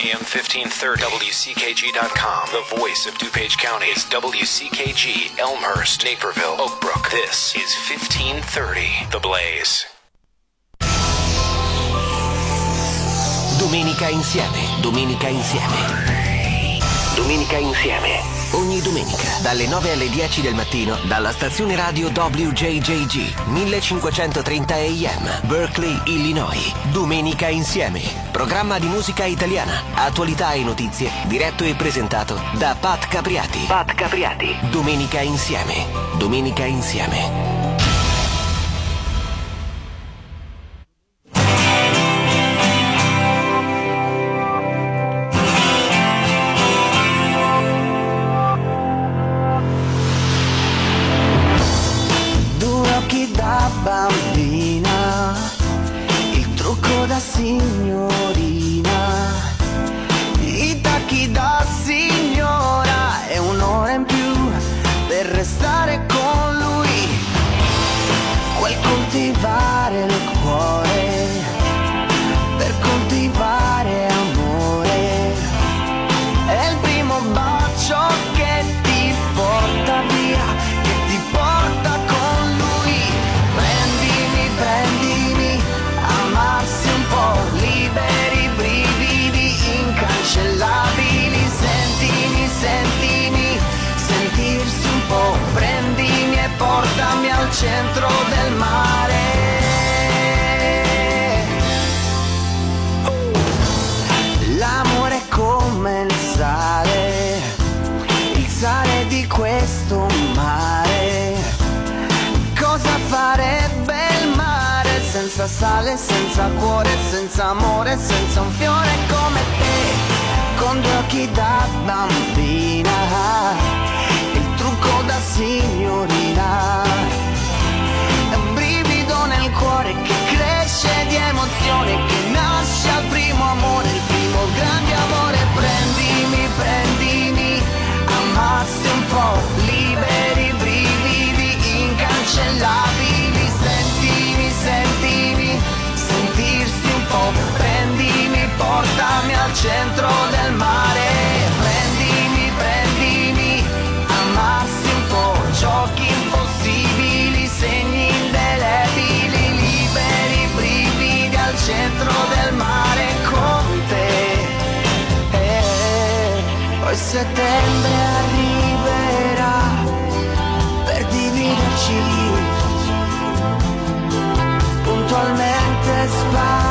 AM 1530 WCKG.com. The voice of DuPage County is WCKG, Elmhurst, Naperville, Oak Brook. This is 1530 The Blaze. Domenica insieme, domenica insieme. Domenica insieme. Domenica, dalle 9 alle 10 del mattino, dalla stazione radio WJJG 1530 AM, Berkeley, Illinois. Domenica insieme. Programma di musica italiana, attualità e notizie, diretto e presentato da Pat Capriati. Pat Capriati. Domenica insieme. Domenica insieme. Sale, senza cuore, senza amore, senza un fiore come te, con due occhi da bambina, il trucco da signorina. È un brivido nel cuore che cresce di emozione, che nasce al primo amore, il primo grande amore. Prendimi, prendimi, amarsi un po', liberi brividi incancellabili. Al centro del mare. Prendimi, prendimi, amarsi un po'. Giochi impossibili, segni indelebili, liberi brividi al centro del mare con te. Eh, poi settembre arriverà per dividerci. Puntualmente spariranno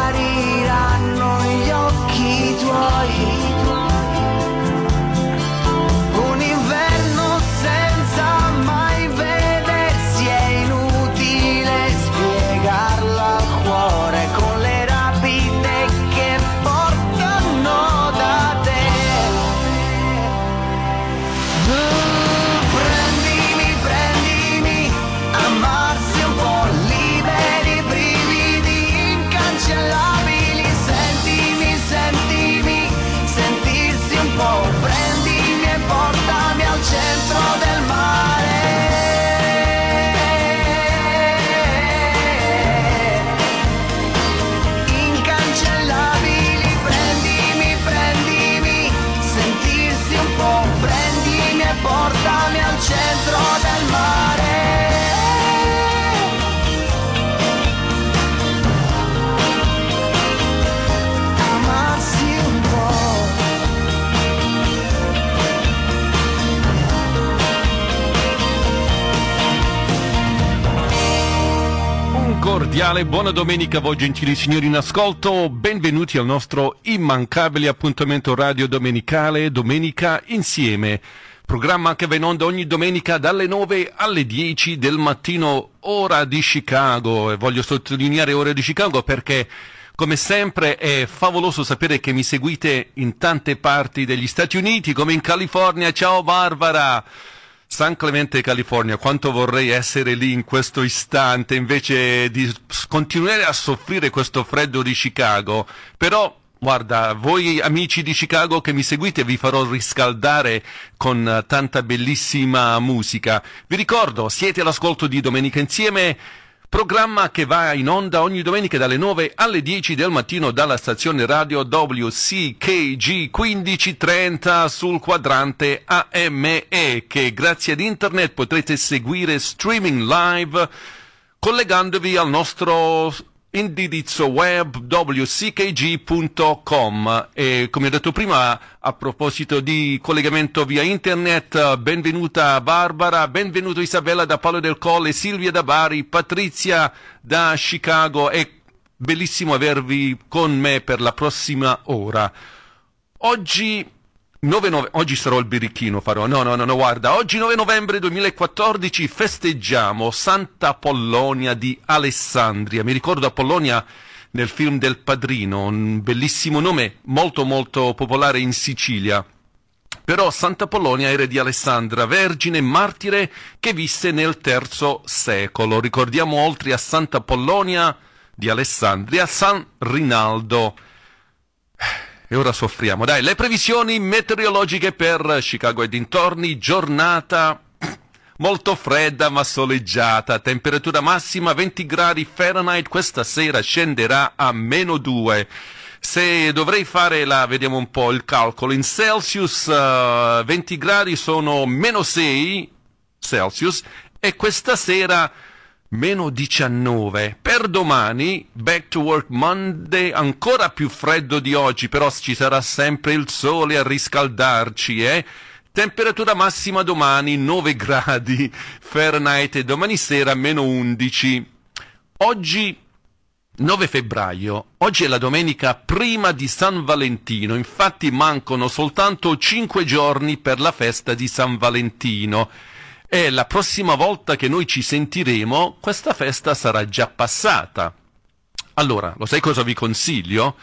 Cordiale buona domenica a voi gentili signori in ascolto, benvenuti al nostro immancabile appuntamento radio domenicale Domenica Insieme, programma che va in onda ogni domenica dalle 9 alle 10 del mattino, ora di Chicago, e voglio sottolineare ora di Chicago perché come sempre è favoloso sapere che mi seguite in tante parti degli Stati Uniti, come in California, ciao Barbara! San Clemente, California, quanto vorrei essere lì in questo istante invece di continuare a soffrire questo freddo di Chicago. Però, guarda, voi amici di Chicago che mi seguite vi farò riscaldare con tanta bellissima musica. Vi ricordo, siete all'ascolto di Domenica Insieme. Programma che va in onda ogni domenica dalle 9 alle 10 del mattino dalla stazione radio WCKG 1530 sul quadrante AME che grazie ad internet potrete seguire streaming live collegandovi al nostro indirizzo web wckg.com e come ho detto prima a proposito di collegamento via internet benvenuta Barbara, benvenuto Isabella da Palo del Colle, Silvia da Bari, Patrizia da Chicago è bellissimo avervi con me per la prossima ora. Oggi 9 nove... Oggi sarò il birichino, farò. No, no, no, no, guarda. Oggi 9 novembre 2014 festeggiamo Santa Apollonia di Alessandria. Mi ricordo Apollonia nel film del Padrino, un bellissimo nome, molto molto popolare in Sicilia. Però Santa Apollonia era di Alessandra, vergine martire che visse nel terzo secolo. Ricordiamo oltre a Santa Apollonia di Alessandria, San Rinaldo e ora soffriamo. Dai, le previsioni meteorologiche per Chicago e dintorni, giornata molto fredda ma soleggiata, temperatura massima 20 gradi Fahrenheit, questa sera scenderà a meno 2. Se dovrei fare la, vediamo un po' il calcolo, in Celsius uh, 20 gradi sono meno 6 Celsius e questa sera meno 19. Per domani, back to work Monday, ancora più freddo di oggi, però ci sarà sempre il sole a riscaldarci, eh? Temperatura massima domani 9 gradi Fahrenheit e domani sera meno 11. Oggi 9 febbraio, oggi è la domenica prima di San Valentino, infatti mancano soltanto 5 giorni per la festa di San Valentino e la prossima volta che noi ci sentiremo questa festa sarà già passata. Allora, lo sai cosa vi consiglio?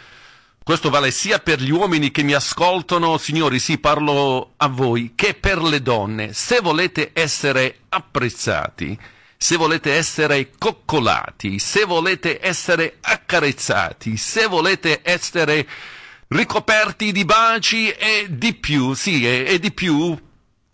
Questo vale sia per gli uomini che mi ascoltano, signori, sì, parlo a voi, che per le donne. Se volete essere apprezzati, se volete essere coccolati, se volete essere accarezzati, se volete essere ricoperti di baci e di più, sì, e, e di più,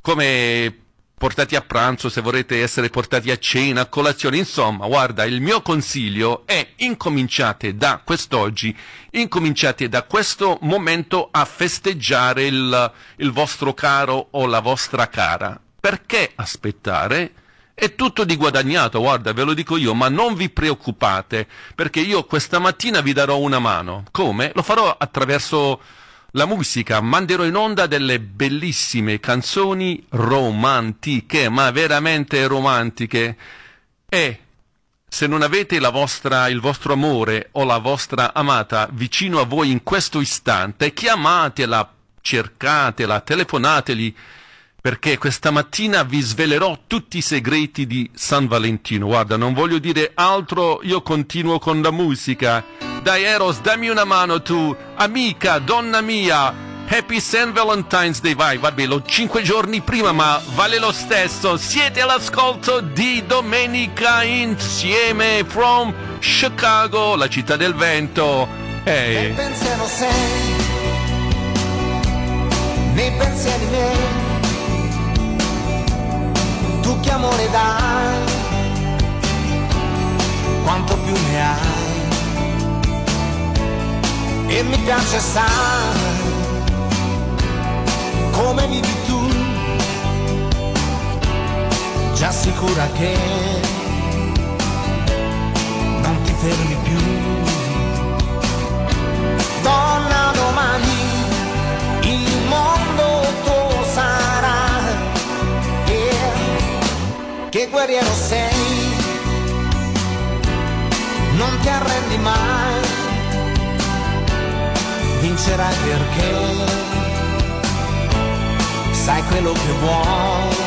come portati a pranzo, se vorrete essere portati a cena, a colazione, insomma, guarda, il mio consiglio è incominciate da quest'oggi, incominciate da questo momento a festeggiare il, il vostro caro o la vostra cara. Perché aspettare? È tutto di guadagnato, guarda, ve lo dico io, ma non vi preoccupate, perché io questa mattina vi darò una mano. Come? Lo farò attraverso la musica, manderò in onda delle bellissime canzoni romantiche, ma veramente romantiche. E se non avete vostra, il vostro amore o la vostra amata vicino a voi in questo istante, chiamatela, cercatela, telefonateli, perché questa mattina vi svelerò tutti i segreti di San Valentino. Guarda, non voglio dire altro, io continuo con la musica. Dai Eros, dammi una mano tu, amica, donna mia. Happy St. Valentine's Day, vai, vabbè, lo cinque giorni prima, ma vale lo stesso. Siete all'ascolto di Domenica insieme from Chicago, la città del vento. Ehi. Nel pensiero sei, nei pensieri miei, tu che amore dai, quanto più ne hai e mi piace sai come vivi tu. Già sicura che non ti fermi più. Donna domani il mondo tuo sarà. E che guerriero sei. Non ti arrendi mai vincerai perché sai quello che vuoi.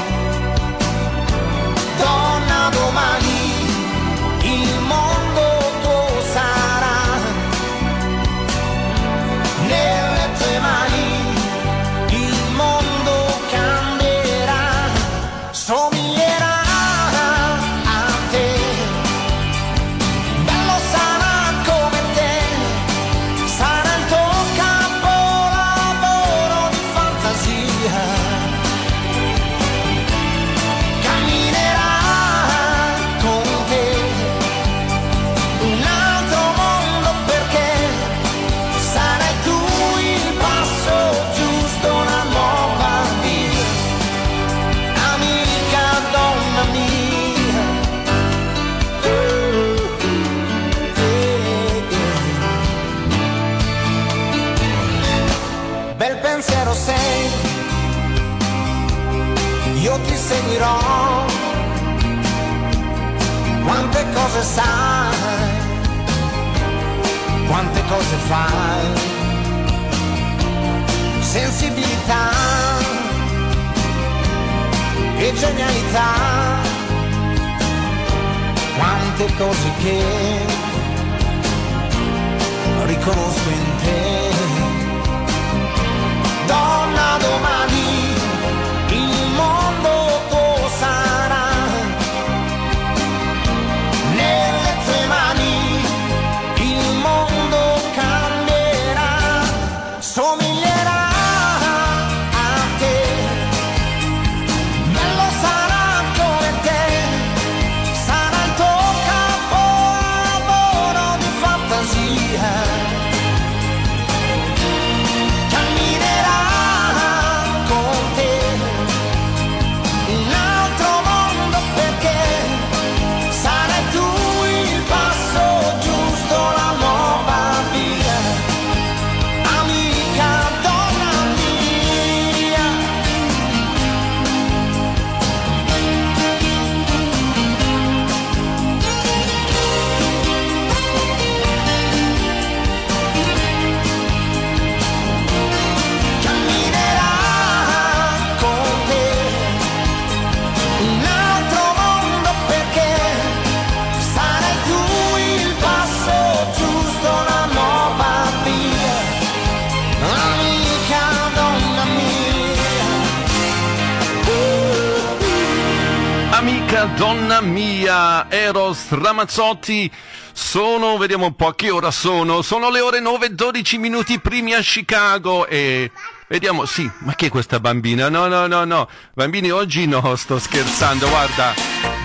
Amica donna mia, Eros Ramazzotti, sono, vediamo un po' che ora sono, sono le ore 9 e 12 minuti primi a Chicago e vediamo, sì, ma che è questa bambina? No, no, no, no, bambini oggi no, sto scherzando, guarda,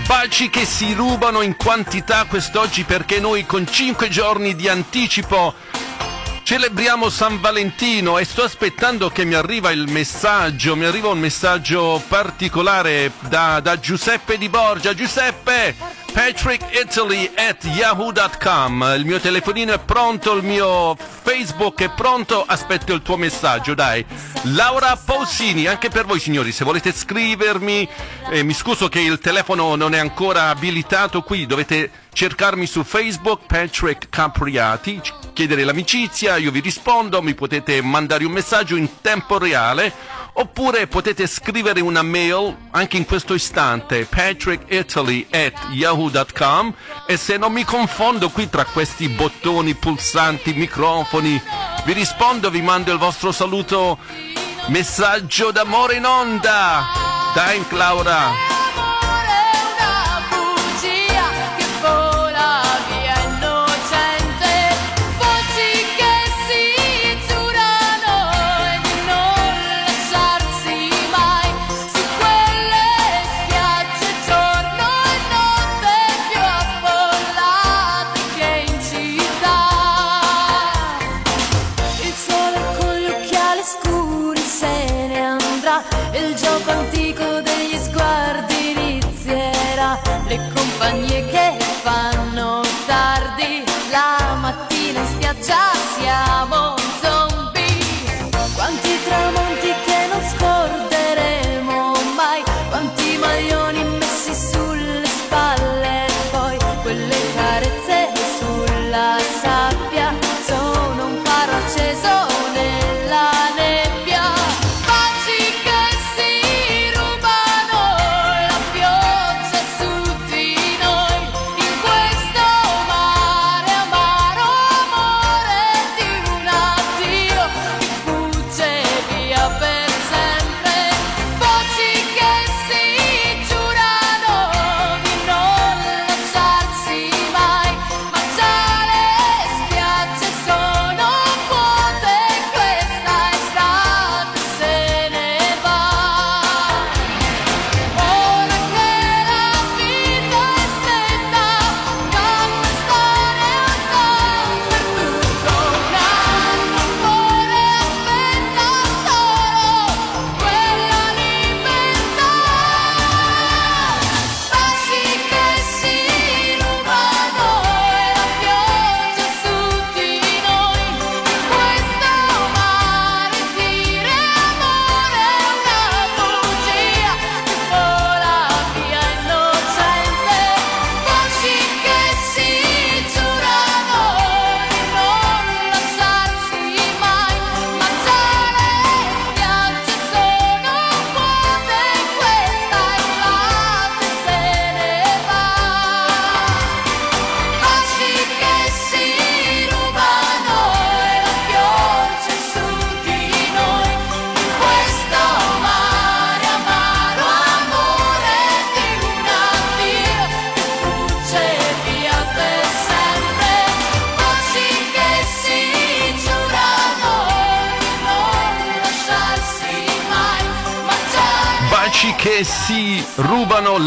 baci che si rubano in quantità quest'oggi perché noi con 5 giorni di anticipo Celebriamo San Valentino e sto aspettando che mi arriva il messaggio, mi arriva un messaggio particolare da, da Giuseppe Di Borgia. Giuseppe, patrickitaly at yahoo.com, il mio telefonino è pronto, il mio Facebook è pronto, aspetto il tuo messaggio, dai. Laura Pausini, anche per voi signori, se volete scrivermi, eh, mi scuso che il telefono non è ancora abilitato qui, dovete cercarmi su Facebook, Patrick Capriati, chiedere l'amicizia, io vi rispondo, mi potete mandare un messaggio in tempo reale oppure potete scrivere una mail anche in questo istante patrickitaly e se non mi confondo qui tra questi bottoni pulsanti microfoni vi rispondo vi mando il vostro saluto. Messaggio d'amore in onda. Dai Laura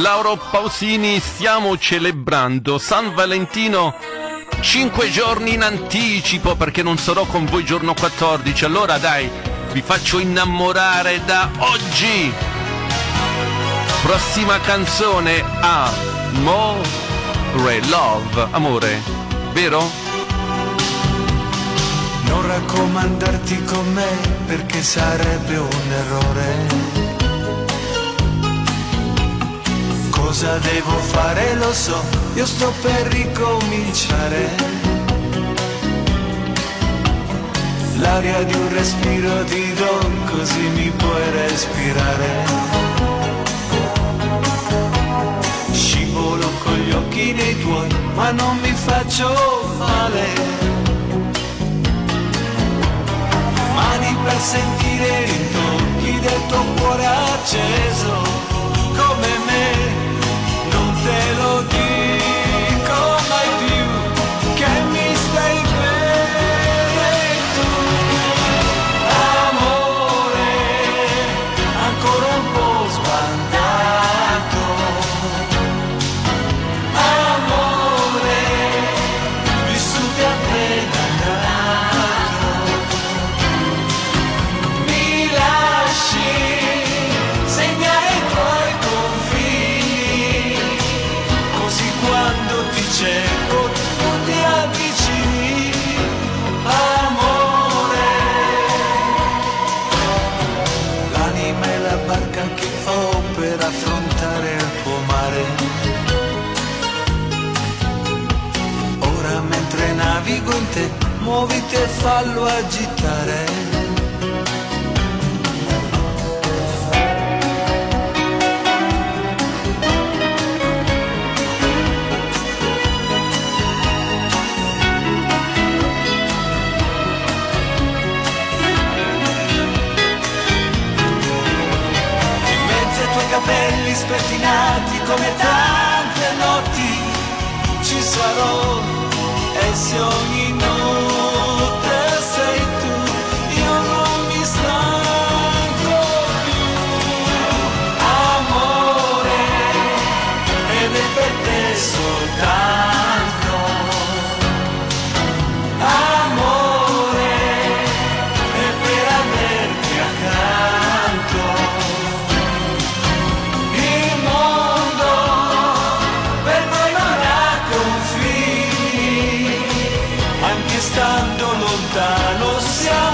Lauro Pausini, stiamo celebrando San Valentino cinque giorni in anticipo perché non sarò con voi giorno 14, allora dai, vi faccio innamorare da oggi. Prossima canzone Amore, Love, amore, vero? Non raccomandarti con me perché sarebbe un errore. Cosa devo fare lo so, io sto per ricominciare. L'aria di un respiro ti do, così mi puoi respirare. Scivolo con gli occhi nei tuoi, ma non mi faccio male. Mani per sentire i tocchi del tuo cuore acceso, fallo agitare. capelli spettinati come tante notti ci sarò e se ogni stando lontano siamo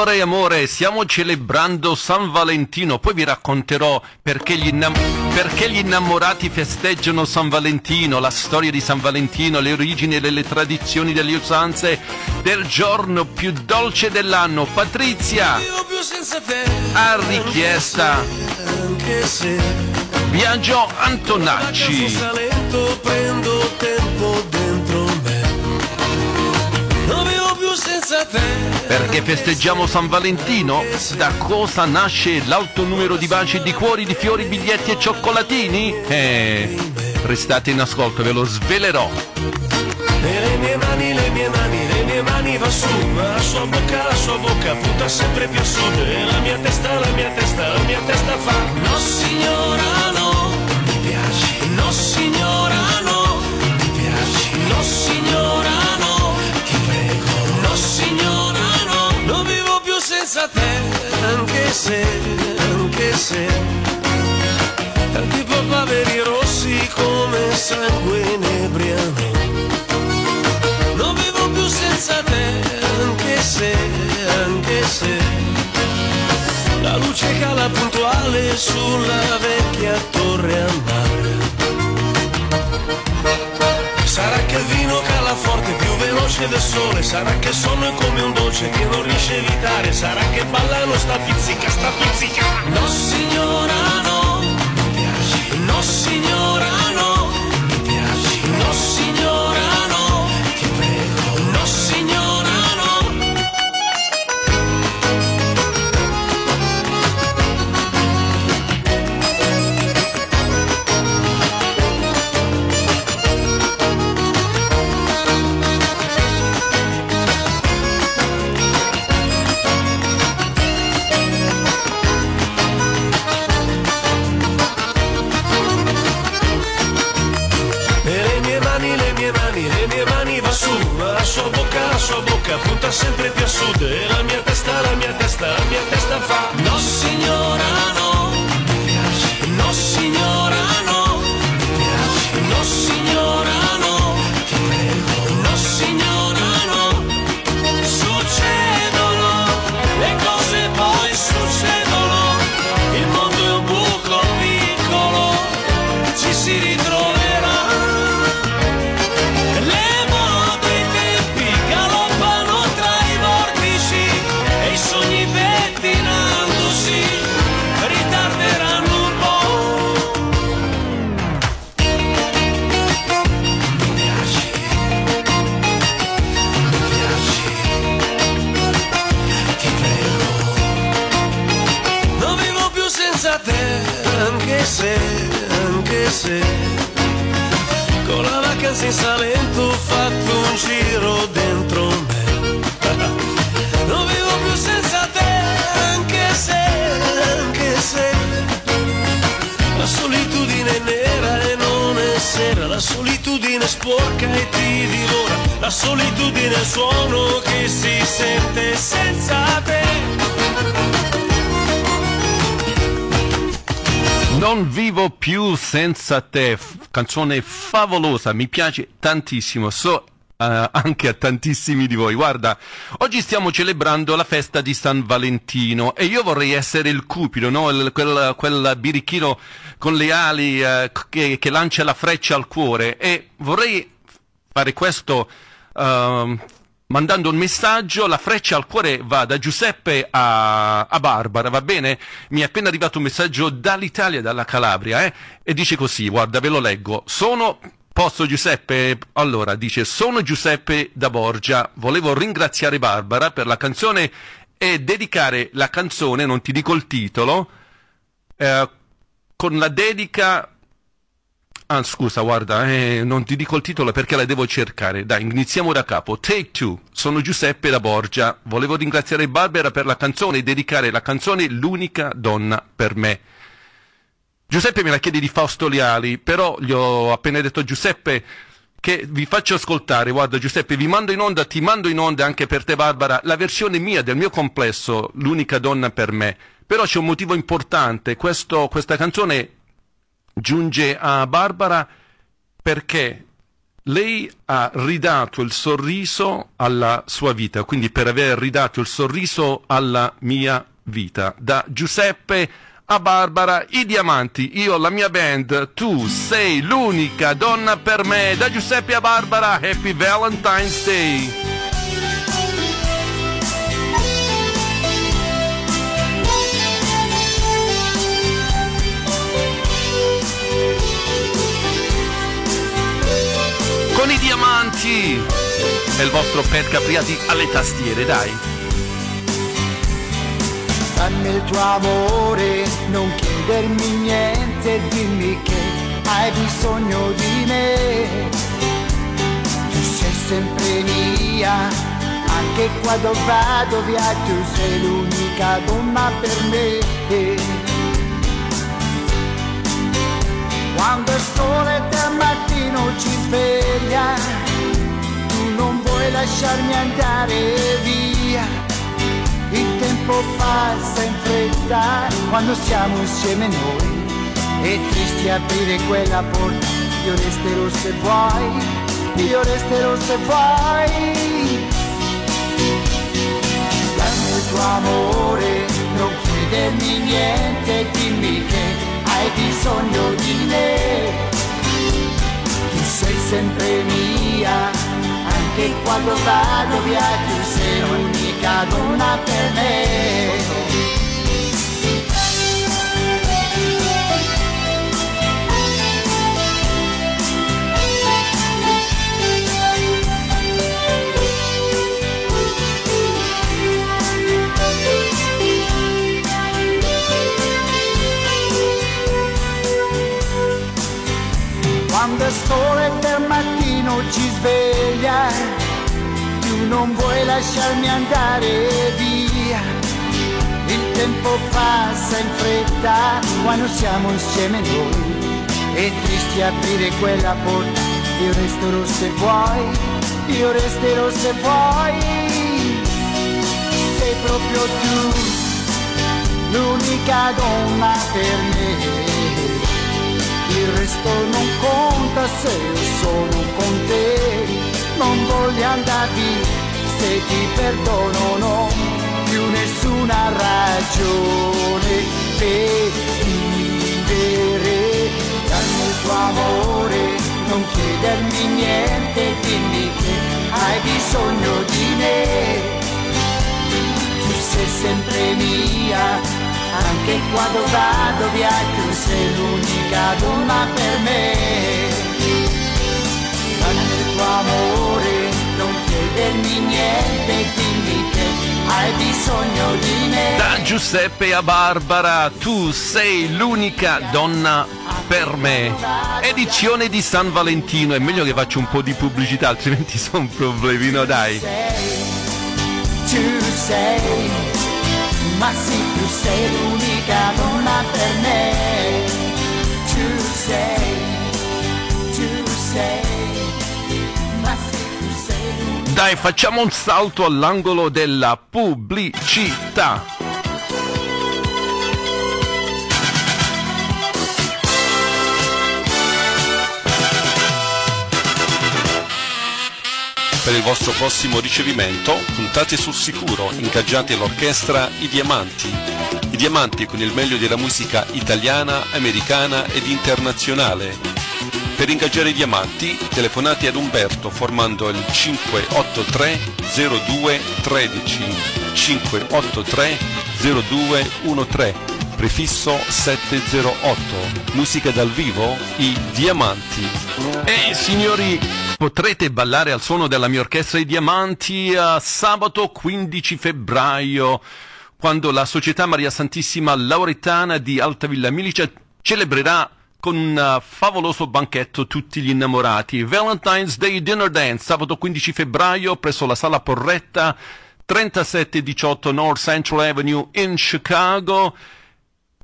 Amore, amore, stiamo celebrando San Valentino, poi vi racconterò perché gli, innam- perché gli innamorati festeggiano San Valentino, la storia di San Valentino, le origini e le tradizioni delle usanze del giorno più dolce dell'anno. Patrizia! Ha richiesta. Ragazzo Antonacci. Perché festeggiamo San Valentino? Da cosa nasce l'alto numero di baci, di cuori, di fiori, biglietti e cioccolatini? Eh, restate in ascolto, ve lo svelerò. E le mie mani, le mie mani, le mie mani va su, ma la sua bocca, la sua bocca punta sempre più a sud. E la mia testa, la mia testa, la mia testa fa. No signora no, senza te, anche se, anche se, tanti papaveri rossi come sangue inebriamente. Non vivo più senza te, anche se, anche se, la luce cala puntuale sulla vecchia torre a mare. Del sole, sarà che sonno come un dolce che non riesce a evitare, sarà che ballano sta pizzica, sta pizzica. No signora no, no signora sud e la mia testa, la mia testa, la mia testa fa se con la vacanza in Salento ho fatto un giro dentro me. Non vivo più senza te, anche se, anche se la solitudine è nera e non è sera, la solitudine sporca e ti divora, la solitudine è il suono che si sente senza te. Non vivo più senza te, canzone favolosa, mi piace tantissimo, so eh, anche a tantissimi di voi. Guarda, oggi stiamo celebrando la festa di San Valentino e io vorrei essere il cupido, no? Il- quel, quel birichino con le ali eh, che, che lancia la freccia al cuore e vorrei fare questo ehm, mandando un messaggio, la freccia al cuore va da Giuseppe a, a Barbara, va bene? Mi è appena arrivato un messaggio dall'Italia, dalla Calabria, eh? e dice così, guarda, ve lo leggo. Sono, posso Giuseppe? Allora, dice, sono Giuseppe da Borgia, volevo ringraziare Barbara per la canzone e dedicare la canzone, non ti dico il titolo, eh, con la dedica Ah, scusa, guarda, eh, non ti dico il titolo perché la devo cercare. Dai, iniziamo da capo. Take Two. Sono Giuseppe da Borgia. Volevo ringraziare Barbara per la canzone e dedicare la canzone L'unica donna per me. Giuseppe me la chiede di Fausto Leali, però gli ho appena detto Giuseppe che vi faccio ascoltare. Guarda, Giuseppe, vi mando in onda, ti mando in onda anche per te, Barbara, la versione mia del mio complesso, L'unica donna per me. Però c'è un motivo importante. Questo, questa canzone giunge a Barbara perché lei ha ridato il sorriso alla sua vita, quindi per aver ridato il sorriso alla mia vita. Da Giuseppe a Barbara, i diamanti, io, la mia band, tu sei l'unica donna per me. Da Giuseppe a Barbara, Happy Valentine's Day. Con i diamanti e il vostro Pet Capriati alle tastiere, dai. Dammi il tuo amore, non chiedermi niente, dimmi che hai bisogno di me. Tu sei sempre mia, anche quando vado via, tu sei l'unica donna per me. Quando il sole del mattino ci sveglia, tu non vuoi lasciarmi andare via. Il tempo passa in fretta quando siamo insieme noi. È triste aprire quella porta, io resterò se vuoi, io resterò se vuoi. Dammi il tuo amore, non chiedermi niente, dimmi che hai bisogno di me. Tu sei sempre mia, anche quando vado via tu sei l'unica donna per me. Non vuoi lasciarmi andare via. Il tempo passa in fretta quando siamo insieme noi. È triste aprire quella porta, io resterò se vuoi, io resterò se vuoi. Sei proprio tu, l'unica donna per me il resto non conta se sono con te, non voglio andare via se ti perdono, ho più nessuna ragione per vivere, dammi il tuo amore, non chiedermi niente, dimmi che hai bisogno di me, tu sei sempre mia anche quando vado via tu sei l'unica donna per me. Dammi il tuo amore, chiedermi niente, dimmi che hai bisogno di me. Da Giuseppe a Barbara, tu sei l'unica donna per me. Edizione di San Valentino, è meglio che faccio un po' di pubblicità, altrimenti sono problemi, no dai. Tu sei, ma sì, tu sei l'unica donna per me. Tu sei, tu sei, Dai, facciamo un salto all'angolo della pubblicità. Per il vostro prossimo ricevimento puntate sul sicuro, ingaggiate l'orchestra I Diamanti. I Diamanti con il meglio della musica italiana, americana ed internazionale. Per ingaggiare i diamanti telefonate ad Umberto formando il 583 02 13 583 0213 prefisso 708 musica dal vivo i diamanti. E signori potrete ballare al suono della mia orchestra i diamanti a sabato 15 febbraio quando la Società Maria Santissima Lauretana di Altavilla Milicia celebrerà con un uh, favoloso banchetto tutti gli innamorati. Valentine's Day Dinner Dance, sabato 15 febbraio, presso la Sala Porretta, 3718 North Central Avenue in Chicago.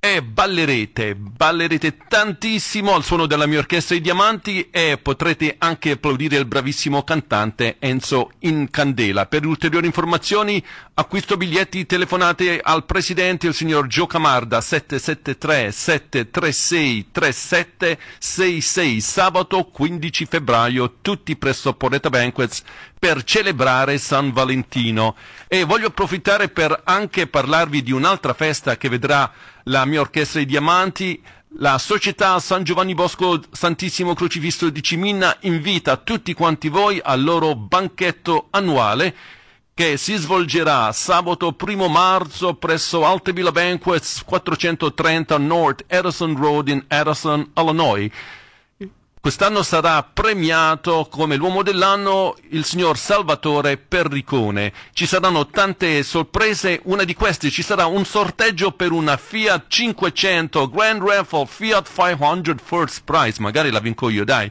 E ballerete, ballerete tantissimo al suono della mia orchestra I Diamanti e potrete anche applaudire il bravissimo cantante Enzo Incandela. Per ulteriori informazioni acquisto biglietti telefonate al presidente il signor Gio Camarda 773 736 3766 sabato 15 febbraio tutti presso Porretta Banquets per celebrare San Valentino e voglio approfittare per anche parlarvi di un'altra festa che vedrà la mia orchestra di diamanti la società San Giovanni Bosco Santissimo Crocifisso di Ciminna invita tutti quanti voi al loro banchetto annuale che si svolgerà sabato 1 marzo presso Altavilla Banquets 430 North Edison Road in Edison, Illinois. Quest'anno sarà premiato come l'uomo dell'anno il signor Salvatore Perricone. Ci saranno tante sorprese, una di queste ci sarà un sorteggio per una Fiat 500 Grand Raffle Fiat 500 First Prize, magari la vinco io, dai.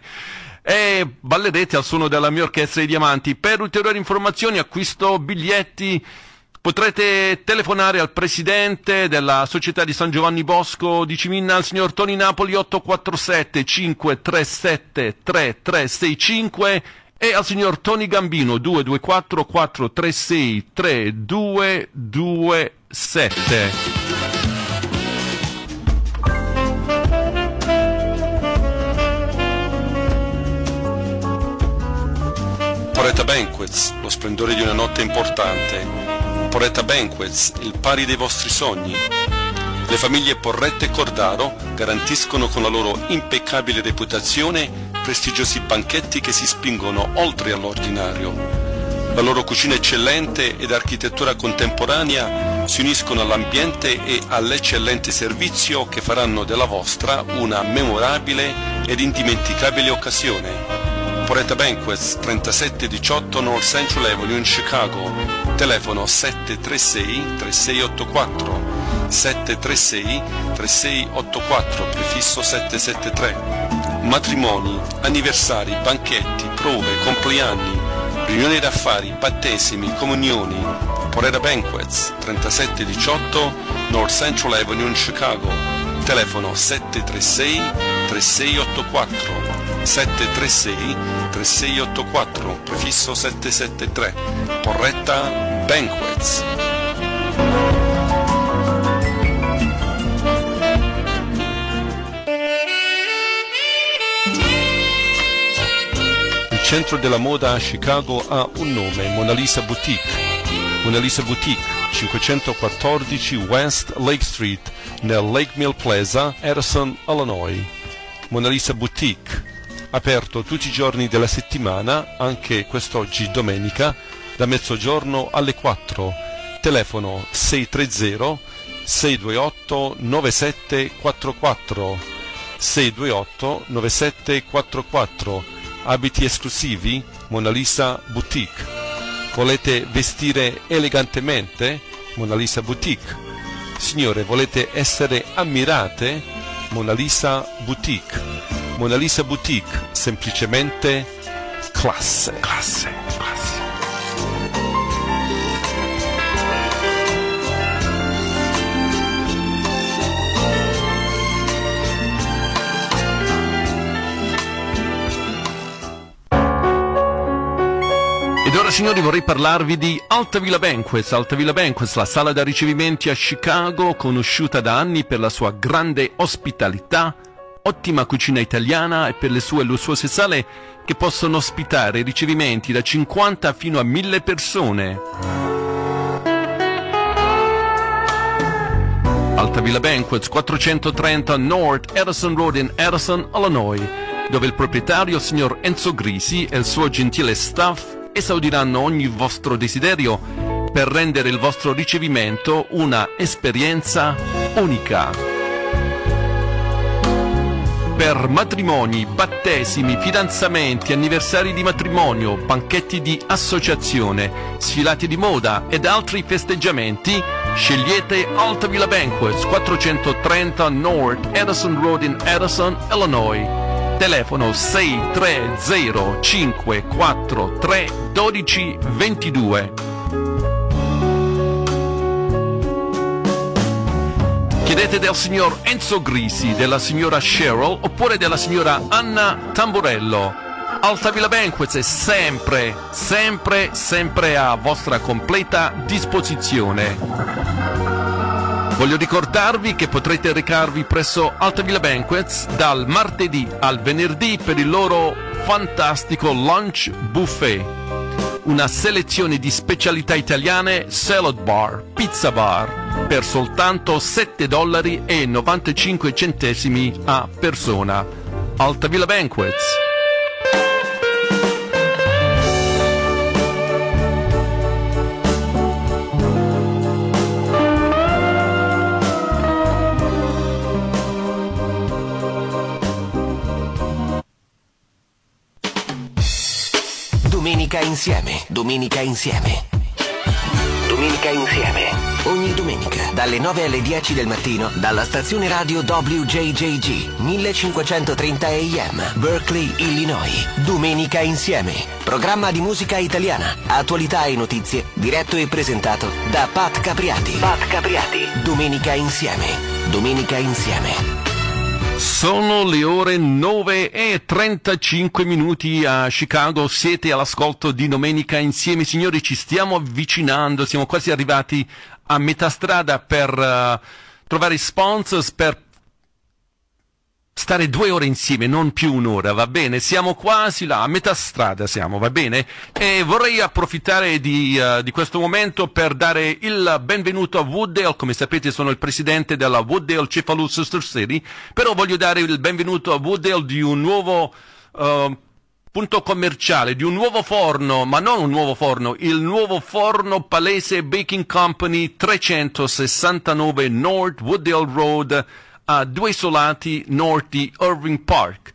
E ballerete al suono della mia orchestra di diamanti. Per ulteriori informazioni acquisto biglietti Potrete telefonare al presidente della società di San Giovanni Bosco di Ciminna, il signor Toni Napoli 847 537 3365 e al signor Toni Gambino 224 436 3227. Porretta Banquets, lo splendore di una notte importante. Porretta Banquets, il pari dei vostri sogni. Le famiglie Porretta e Cordaro garantiscono con la loro impeccabile reputazione prestigiosi banchetti che si spingono oltre all'ordinario. La loro cucina eccellente ed architettura contemporanea si uniscono all'ambiente e all'eccellente servizio che faranno della vostra una memorabile ed indimenticabile occasione. Poretta Banquets 3718 North Central Avenue in Chicago. Telefono 736 3684 736 3684 prefisso 773. Matrimoni, anniversari, banchetti, prove, compleanni, riunioni d'affari, battesimi, comunioni. Porera Banquets 3718 North Central Avenue in Chicago. Telefono 736 3684 736 3684 prefisso 773 Porretta Banquets Il centro della moda a Chicago ha un nome, Mona Lisa Boutique. Mona Lisa Boutique, 514 West Lake Street, nel Lake Mill Plaza, Harrison, Illinois. Mona Lisa Boutique, aperto tutti i giorni della settimana, anche quest'oggi domenica, da mezzogiorno alle 4. Telefono 630 628 9744 628 9744 abiti esclusivi Mona Lisa Boutique. Volete vestire elegantemente? Mona Lisa Boutique. Signore, volete essere ammirate? Mona Lisa Boutique. Mona Lisa Boutique, semplicemente classe. Classe, classe. Ed ora signori vorrei parlarvi di Altavilla Banquets. Altavilla Banquets, la sala da ricevimenti a Chicago, conosciuta da anni per la sua grande ospitalità, ottima cucina italiana e per le sue lussuose sale che possono ospitare ricevimenti da 50 fino a 1000 persone. Altavilla Banquets 430 North Edison Road in Edison, Illinois, dove il proprietario, signor Enzo Grisi, e il suo gentile staff esaudiranno ogni vostro desiderio per rendere il vostro ricevimento una esperienza unica. Per matrimoni, battesimi, fidanzamenti, anniversari di matrimonio, banchetti di associazione, sfilati di moda ed altri festeggiamenti, scegliete Altavilla Banquets 430 North Edison Road in Edison, Illinois. Telefono 630 543 1222. Chiedete del signor Enzo Grisi, della signora Cheryl oppure della signora Anna Tamburello. Altavilla Banquets è sempre, sempre, sempre a vostra completa disposizione. Voglio ricordarvi che potrete recarvi presso Altavilla Banquets dal martedì al venerdì per il loro fantastico lunch buffet. Una selezione di specialità italiane, salad bar, pizza bar, per soltanto 7 dollari 95 centesimi a persona. Altavilla Banquets. Insieme, domenica insieme. Domenica insieme. Ogni domenica, dalle 9 alle 10 del mattino, dalla stazione radio WJJG, 1530 AM, Berkeley, Illinois. Domenica insieme. Programma di musica italiana, attualità e notizie, diretto e presentato da Pat Capriati. Pat Capriati. Domenica insieme. Domenica insieme. Sono le ore 9 e 35 minuti a Chicago, siete all'ascolto di Domenica insieme, signori, ci stiamo avvicinando, siamo quasi arrivati a metà strada per eh, trovare sponsors, per stare due ore insieme, non più un'ora, va bene? Siamo quasi là, a metà strada siamo, va bene? E vorrei approfittare di, eh, di questo momento per dare il benvenuto a Wooddale, come sapete sono il presidente della Wooddale Cephalus Sister City, però voglio dare il benvenuto a Wooddale di un nuovo uh, punto commerciale di un nuovo forno, ma non un nuovo forno, il nuovo forno palese Baking Company 369 North Wooddale Road a due isolati nord di Irving Park.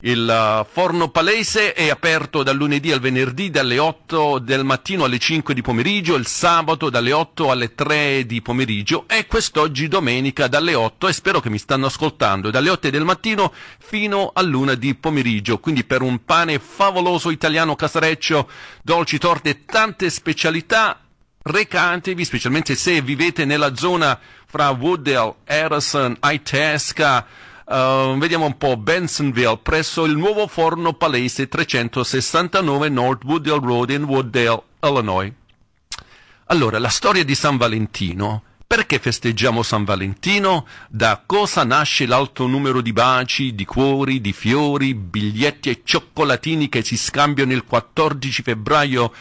Il uh, forno palese è aperto dal lunedì al venerdì dalle 8 del mattino alle 5 di pomeriggio, il sabato dalle 8 alle 3 di pomeriggio e quest'oggi domenica dalle 8 e spero che mi stanno ascoltando, dalle 8 del mattino fino all'una di pomeriggio. Quindi per un pane favoloso italiano casareccio, dolci, torte e tante specialità, recatevi, specialmente se vivete nella zona fra Wooddale, Harrison, Itasca, Uh, vediamo un po', Bensonville, presso il nuovo forno palese 369 North Wooddale Road in Wooddale, Illinois. Allora, la storia di San Valentino. Perché festeggiamo San Valentino? Da cosa nasce l'alto numero di baci, di cuori, di fiori, biglietti e cioccolatini che si scambiano il 14 febbraio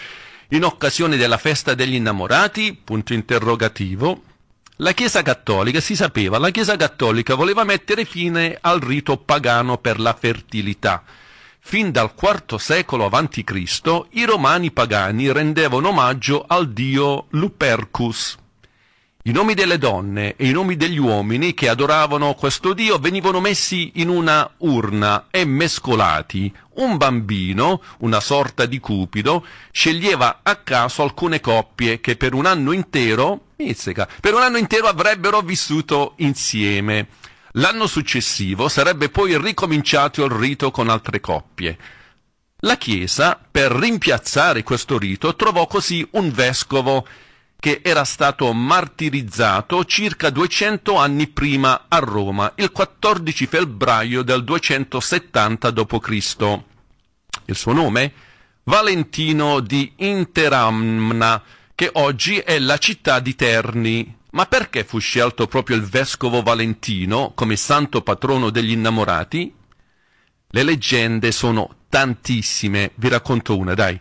in occasione della festa degli innamorati? Punto interrogativo. La Chiesa Cattolica, si sapeva, la Chiesa Cattolica voleva mettere fine al rito pagano per la fertilità. Fin dal IV secolo a.C. i romani pagani rendevano omaggio al dio Lupercus. I nomi delle donne e i nomi degli uomini che adoravano questo dio venivano messi in una urna e mescolati. Un bambino, una sorta di cupido, sceglieva a caso alcune coppie che per un anno intero Mizzica. Per un anno intero avrebbero vissuto insieme. L'anno successivo sarebbe poi ricominciato il rito con altre coppie. La Chiesa, per rimpiazzare questo rito, trovò così un vescovo che era stato martirizzato circa 200 anni prima a Roma, il 14 febbraio del 270 d.C. Il suo nome? Valentino di Interamna, che oggi è la città di Terni. Ma perché fu scelto proprio il vescovo Valentino come santo patrono degli innamorati? Le leggende sono tantissime, vi racconto una, dai.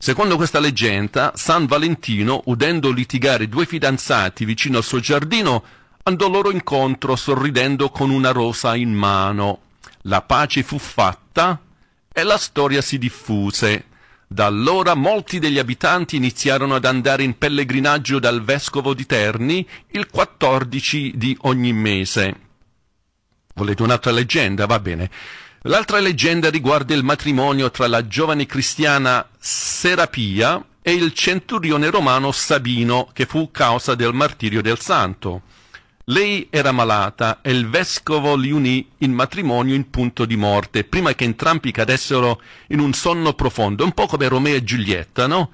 Secondo questa leggenda, San Valentino, udendo litigare due fidanzati vicino al suo giardino, andò loro incontro sorridendo con una rosa in mano. La pace fu fatta e la storia si diffuse. Da allora molti degli abitanti iniziarono ad andare in pellegrinaggio dal vescovo di Terni il 14 di ogni mese. Volete un'altra leggenda? Va bene. L'altra leggenda riguarda il matrimonio tra la giovane cristiana Serapia e il centurione romano Sabino, che fu causa del martirio del santo. Lei era malata e il vescovo li unì in matrimonio in punto di morte, prima che entrambi cadessero in un sonno profondo, un po' come Romeo e Giulietta, no?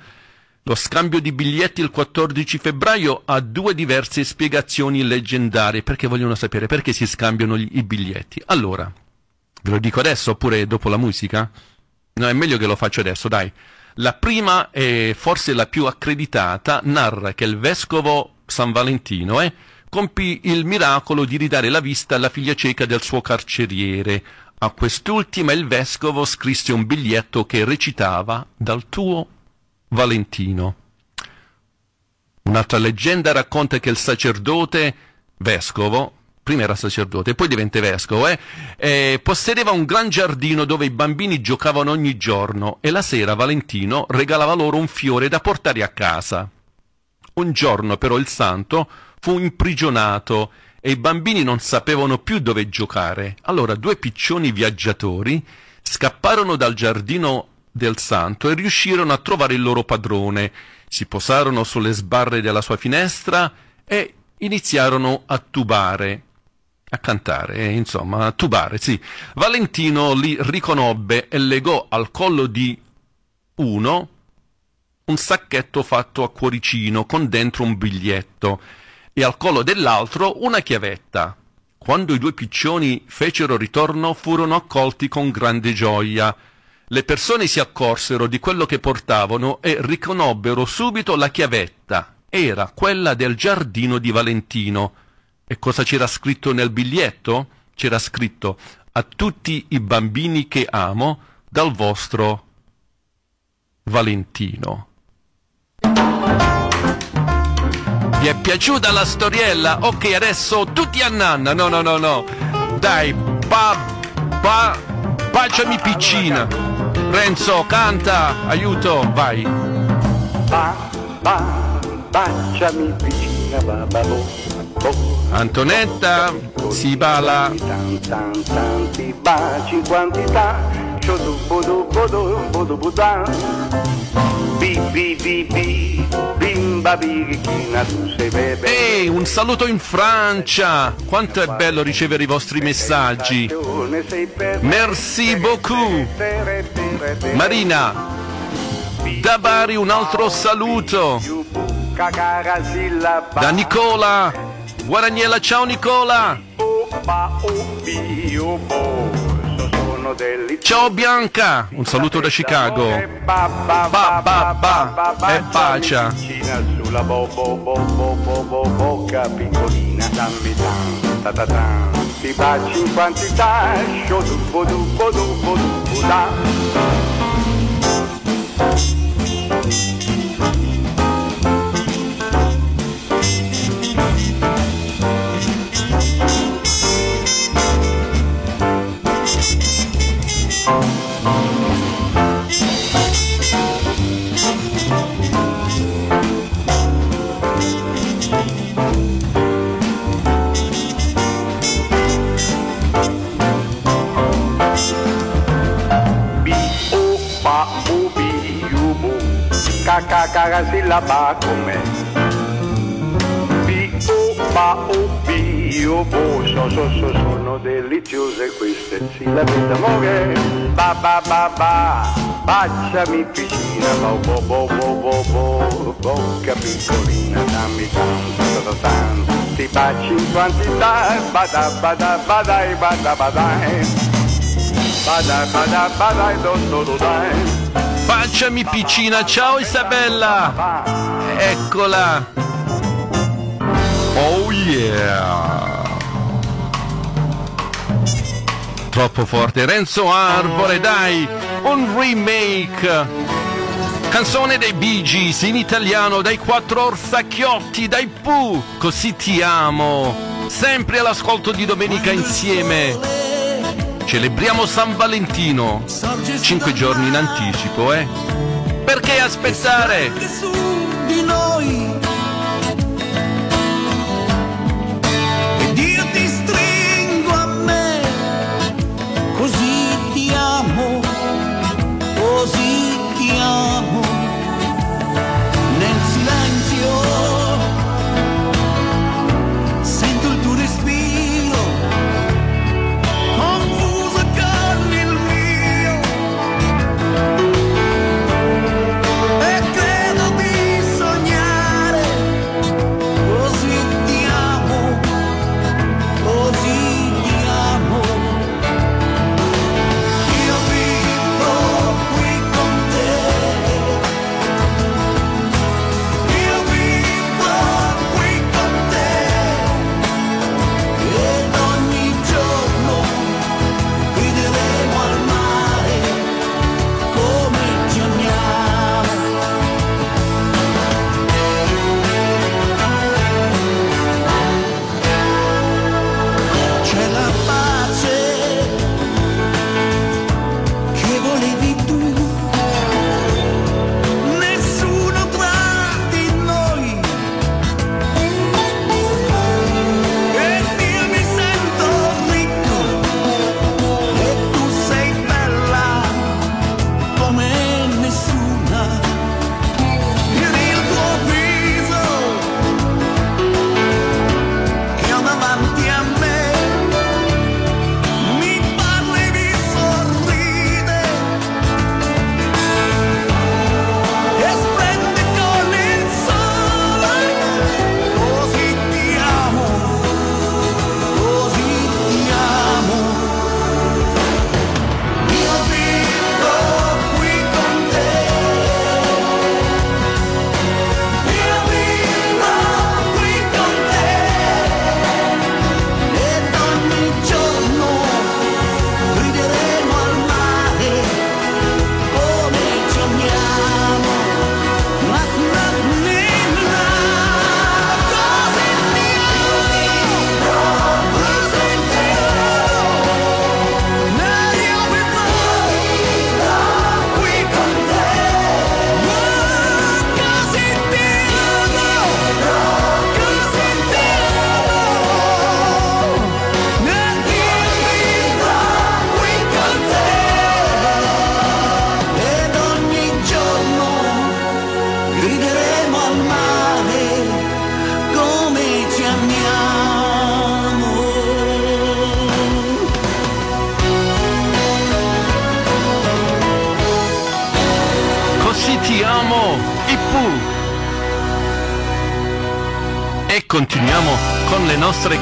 Lo scambio di biglietti il 14 febbraio ha due diverse spiegazioni leggendarie, perché vogliono sapere perché si scambiano i biglietti. Allora, ve lo dico adesso oppure dopo la musica? No, è meglio che lo faccio adesso, dai. La prima, e forse la più accreditata, narra che il vescovo San Valentino, eh, compì il miracolo di ridare la vista alla figlia cieca del suo carceriere. A quest'ultima il vescovo scrisse un biglietto che recitava dal tuo Valentino. Un'altra leggenda racconta che il sacerdote vescovo, prima era sacerdote e poi diventa vescovo, eh, eh, possedeva un gran giardino dove i bambini giocavano ogni giorno e la sera Valentino regalava loro un fiore da portare a casa. Un giorno però il santo fu imprigionato e i bambini non sapevano più dove giocare. Allora due piccioni viaggiatori scapparono dal giardino del santo e riuscirono a trovare il loro padrone. Si posarono sulle sbarre della sua finestra e iniziarono a tubare, a cantare, eh, insomma, a tubare, sì. Valentino li riconobbe e legò al collo di uno un sacchetto fatto a cuoricino con dentro un biglietto e al collo dell'altro una chiavetta. Quando i due piccioni fecero ritorno furono accolti con grande gioia. Le persone si accorsero di quello che portavano e riconobbero subito la chiavetta. Era quella del giardino di Valentino. E cosa c'era scritto nel biglietto? C'era scritto a tutti i bambini che amo dal vostro Valentino. Vi è piaciuta la storiella? Ok, adesso tutti a nanna. No, no, no, no. Dai, ba, ba, Baciami piccina. Renzo, canta, aiuto, vai. Ba, ba, baciami piccina, ba, ba, bo, bo. Antonetta, si tan, tanti baci in quantità. Ehi, un saluto in Francia! Quanto è bello ricevere i vostri messaggi. Merci beaucoup. Marina, da Bari un altro saluto. Da Nicola. Guadagnella, ciao Nicola. Ciao Bianca, un saluto da Chicago. Ba ba ba e bacia. Sulla bo bo bo bo bo bo bocca piccolina, dammi ta ta tan. Ti baci in quantità, sciodu, bodu, bodu, bodu, boda. Ca, ca, ca, sillaba come. Bi, o, ba, u, bi, u, bu. So, so, so, sono deliziose queste sillabe d'amore. Ba, ba, ba, ba. Baciami piccina, bo, bo, bo, bo, bo, bo. Bocca piccolina, dammi tanto, tanto, tanto. Ti baci in quantità, bada, bada, badai, bada, badai. Badai, badai, badai, do, do, do, dai. Baciami piccina, ciao Isabella. Eccola. Oh yeah. Troppo forte. Renzo Arbore, dai. Un remake. Canzone dei Bee Gees in italiano dai quattro orsacchiotti, dai Pooh. Così ti amo. Sempre all'ascolto di domenica insieme. Celebriamo San Valentino. Cinque giorni in anticipo, eh. Perché aspettare?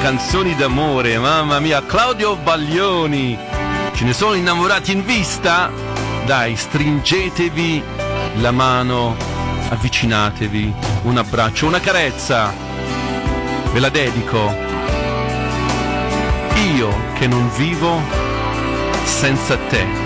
Canzoni d'amore. Mamma mia, Claudio Baglioni. Ce ne sono innamorati in vista? Dai, stringetevi la mano, avvicinatevi, un abbraccio, una carezza. Ve la dedico. Io che non vivo senza te.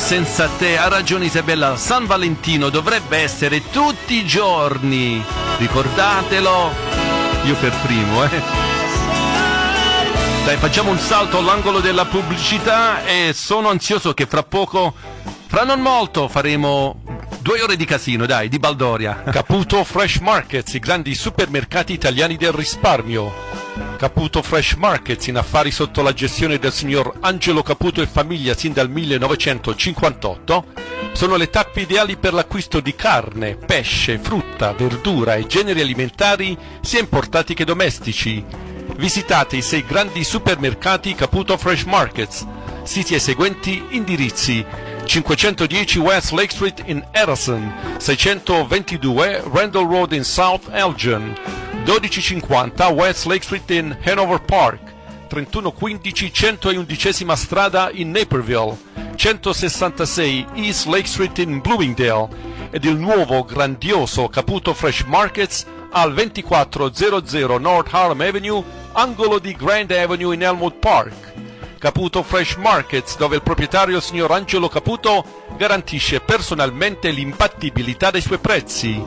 Senza te, ha ragione Isabella, San Valentino dovrebbe essere tutti i giorni, ricordatelo, io per primo, eh. Dai, facciamo un salto all'angolo della pubblicità e sono ansioso che fra poco, fra non molto, faremo due ore di casino, dai, di Baldoria. Caputo Fresh Markets, i grandi supermercati italiani del risparmio. Caputo Fresh Markets, in affari sotto la gestione del signor Angelo Caputo e famiglia sin dal 1958, sono le tappe ideali per l'acquisto di carne, pesce, frutta, verdura e generi alimentari sia importati che domestici. Visitate i sei grandi supermercati Caputo Fresh Markets, siti ai seguenti indirizzi 510 West Lake Street in Edison, 622 Randall Road in South Elgin, 1250 West Lake Street in Hanover Park, 3115 111 strada in Naperville, 166 East Lake Street in Bloomingdale ed il nuovo grandioso Caputo Fresh Markets al 2400 North Harlem Avenue, angolo di Grand Avenue in Elmwood Park. Caputo Fresh Markets, dove il proprietario signor Angelo Caputo garantisce personalmente l'imbattibilità dei suoi prezzi.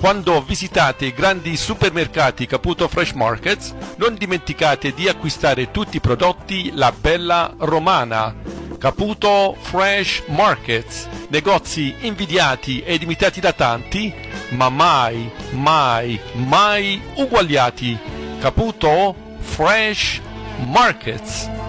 Quando visitate i grandi supermercati Caputo Fresh Markets, non dimenticate di acquistare tutti i prodotti La Bella Romana. Caputo Fresh Markets, negozi invidiati ed imitati da tanti, ma mai, mai, mai uguagliati. Caputo Fresh Markets.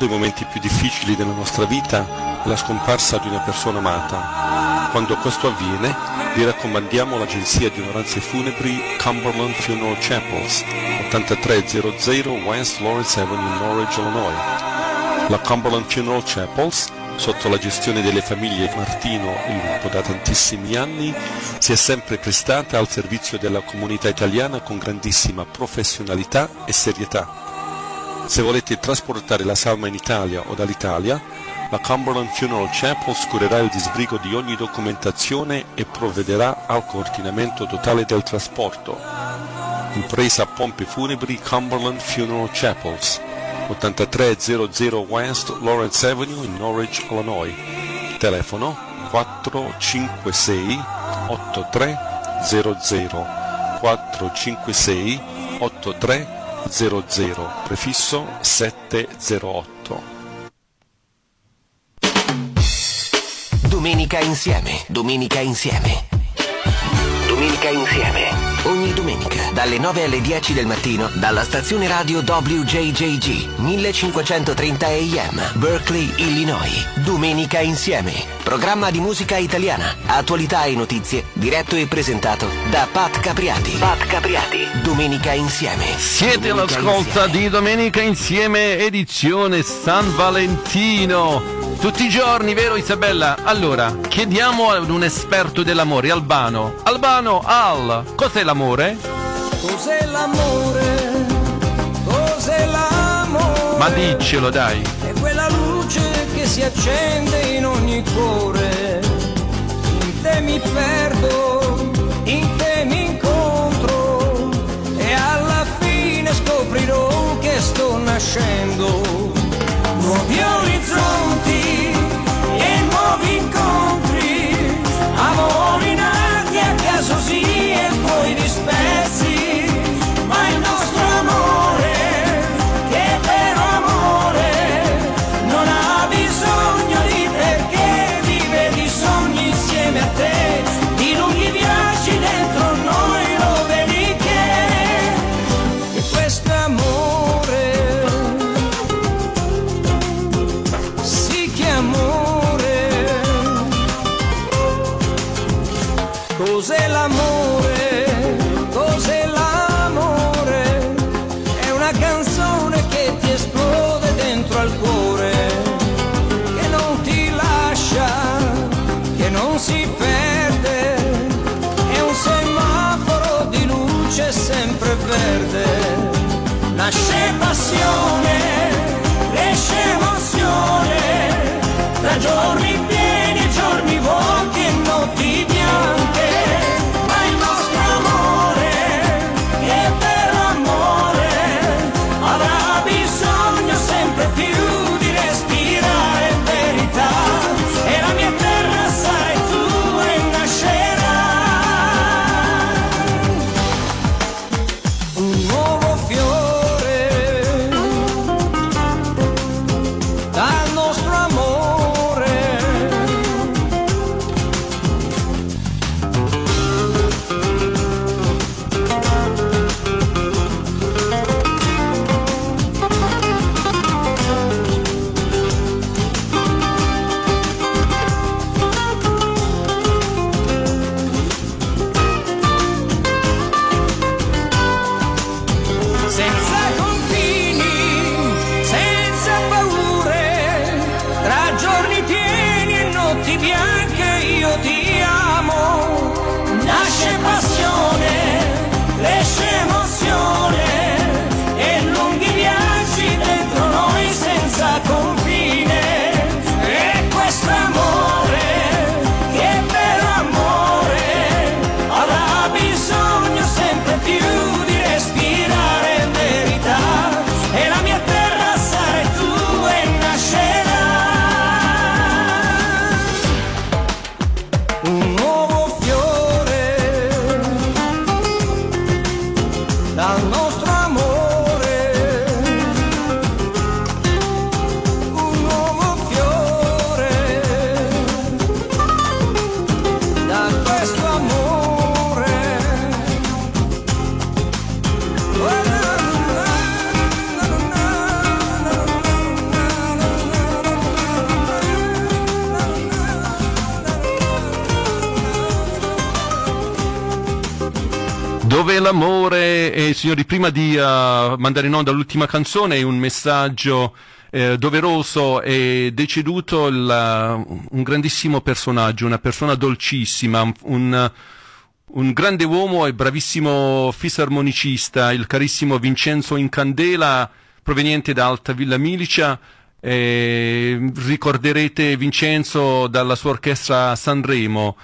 Dei momenti più difficili della nostra vita è la scomparsa di una persona amata. Quando questo avviene, vi raccomandiamo l'agenzia di onoranze funebri Cumberland Funeral Chapels, 8300 West Lawrence Avenue, Norwich, Illinois. La Cumberland Funeral Chapels sotto la gestione delle famiglie Martino e Lupo da tantissimi anni, si è sempre prestata al servizio della comunità italiana con grandissima professionalità e serietà. Se volete trasportare la salma in Italia o dall'Italia, la Cumberland Funeral Chapel curerà il disbrigo di ogni documentazione e provvederà al coordinamento totale del trasporto. Impresa Pompe Funebri Cumberland Funeral Chapels 8300 West Lawrence Avenue in Norwich, Illinois. Telefono 456 8300 456 8300 prefisso 708. Domenica insieme, domenica insieme. Domenica insieme. Ogni domenica, dalle 9 alle 10 del mattino, dalla stazione radio WJJG, 1530 AM, Berkeley, Illinois. Domenica insieme. Programma di musica italiana, attualità e notizie, diretto e presentato da Pat Capriati. Pat Capriati. Domenica insieme. Siete Domenica all'ascolta insieme. di Domenica Insieme, edizione San Valentino. Tutti i giorni, vero Isabella? Allora, chiediamo ad un esperto dell'amore, Albano. Albano, Al, cos'è l'amore? Cos'è l'amore? Cos'è l'amore? Ma diccelo, dai. È quella luce che si accende in ogni cuore. In te mi perdo, in te mi incontro e alla fine scoprirò che sto nascendo. Nuovi orizzonti e nuovi incontri, passione cresce emozione tra giorni pieni dove l'amore, e signori, prima di uh, mandare in onda l'ultima canzone, un messaggio eh, doveroso, è deceduto il, uh, un grandissimo personaggio, una persona dolcissima, un, un grande uomo e bravissimo fisarmonicista, il carissimo Vincenzo Incandela, proveniente da Altavilla Milicia. Eh, ricorderete Vincenzo dalla sua orchestra Sanremo.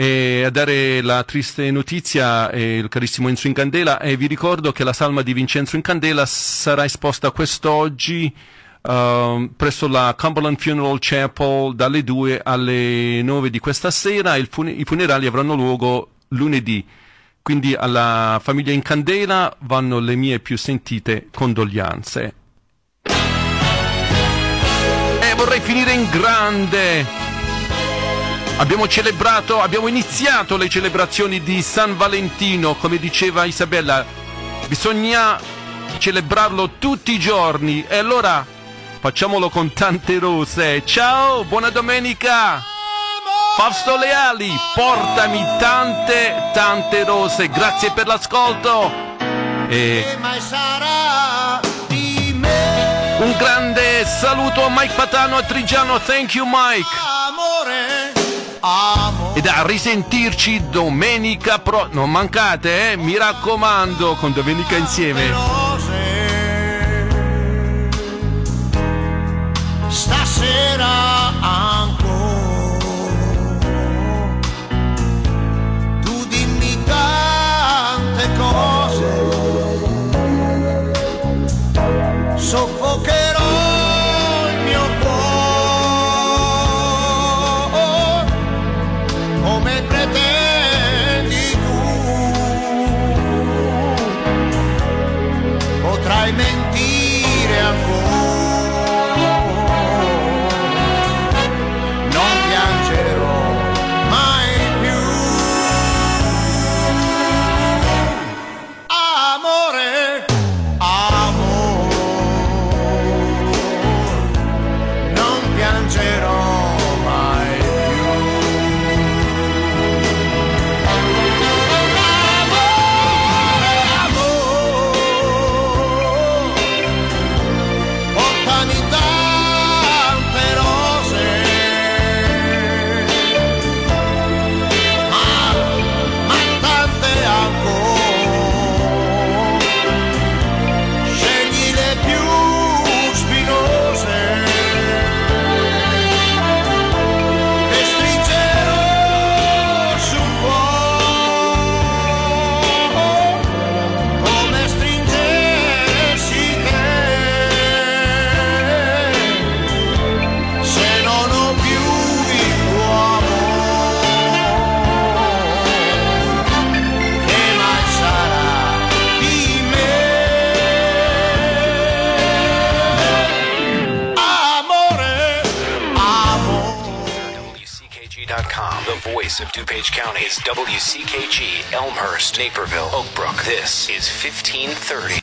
E a dare la triste notizia è il carissimo Enzo Incandela e vi ricordo che la salma di Vincenzo Incandela sarà esposta quest'oggi uh, presso la Cumberland Funeral Chapel dalle 2 alle 9 di questa sera e fune- i funerali avranno luogo lunedì. Quindi alla famiglia Incandela vanno le mie più sentite condoglianze. E vorrei finire in grande Abbiamo celebrato, abbiamo iniziato le celebrazioni di San Valentino, come diceva Isabella, bisogna celebrarlo tutti i giorni e allora facciamolo con tante rose. Ciao, buona domenica! Fausto Leali, portami tante, tante rose. Grazie per l'ascolto. E un grande saluto a Mike Patano a Trigiano. Thank you, Mike. E da risentirci domenica pro... Non mancate, eh? Mi raccomando, con Domenica Insieme. Stasera is WCKG, Elmhurst, Naperville, Oak Brook. This is 1530.